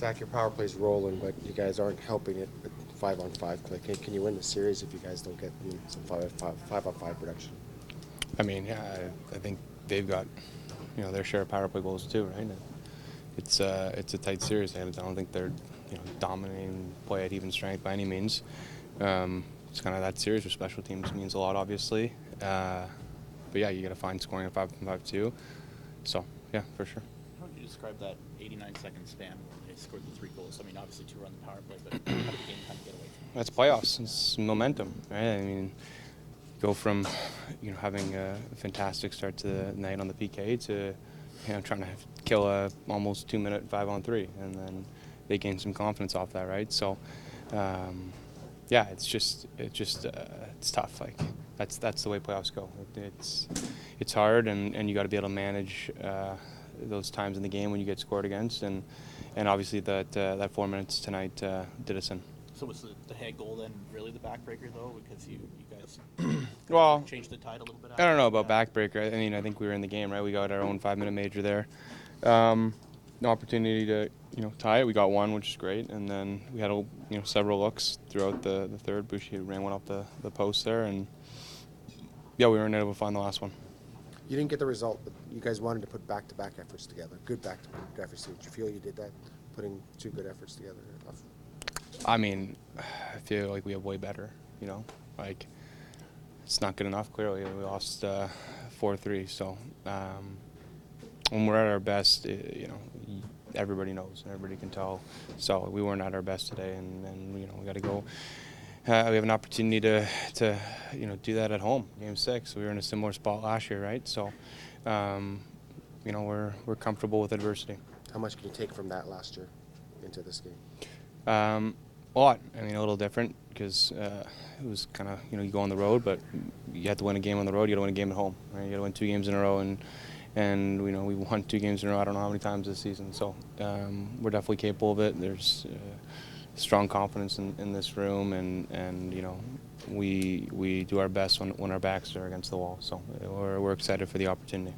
Zach, your power play's rolling, but you guys aren't helping it with five on five. Can, can you win the series if you guys don't get you know, some five, five, five on five production? I mean, yeah, I, I think they've got you know their share of power play goals too, right? And It's uh, it's a tight series, and I don't think they're you know dominating play at even strength by any means. Um, it's kind of that series with special teams means a lot, obviously. Uh, but yeah, you got to find scoring at five and five too. So yeah, for sure. You describe that 89 second span where they scored the three goals? I mean, obviously two were on the power play, but how did the game kind of get away from That's playoffs. It's momentum, right? I mean, go from you know having a fantastic start to the night on the PK to you know trying to kill a almost two minute five on three, and then they gain some confidence off that, right? So, um, yeah, it's just it's just uh, it's tough. Like that's that's the way playoffs go. It, it's it's hard, and, and you got to be able to manage uh, those times in the game when you get scored against, and and obviously that uh, that four minutes tonight uh, did us in. So was the, the head goal then really the backbreaker though? Because you, you guys Well, changed the tide a little bit. I don't know about that? backbreaker. I mean, I think we were in the game, right? We got our own five-minute major there. Um, no opportunity to, you know, tie it. We got one, which is great, and then we had, a, you know, several looks throughout the, the third. Bouchard ran one off the, the post there, and yeah, we weren't able to find the last one. You didn't get the result, but you guys wanted to put back-to-back efforts together, good back-to-back efforts. Did you feel you did that, putting two good efforts together? I mean, I feel like we have way better. You know, like it's not good enough. Clearly, we lost uh, four three. So um, when we're at our best, i you know, everybody knows and everybody can tell. So we weren't at our best today, and, and you know we got to go. Uh, we have an opportunity to, to, you know, do that at home. Game six, we were in a similar spot last year, right? So, um, you know, we're we're comfortable with adversity. How much can you take from that last year into this game? Um, a lot. I mean, a little different because uh, it was kind of you know you go on the road, but you have to win a game on the road. You got to win a game at home. Right? You got to win two games in a row, and and you know we won two games in a row. I don't know how many times this season. So um, we're definitely capable of it. There's uh, strong confidence in, in this room, and and you know we we do our best when when our backs are against the wall. So we're we're excited for the opportunity.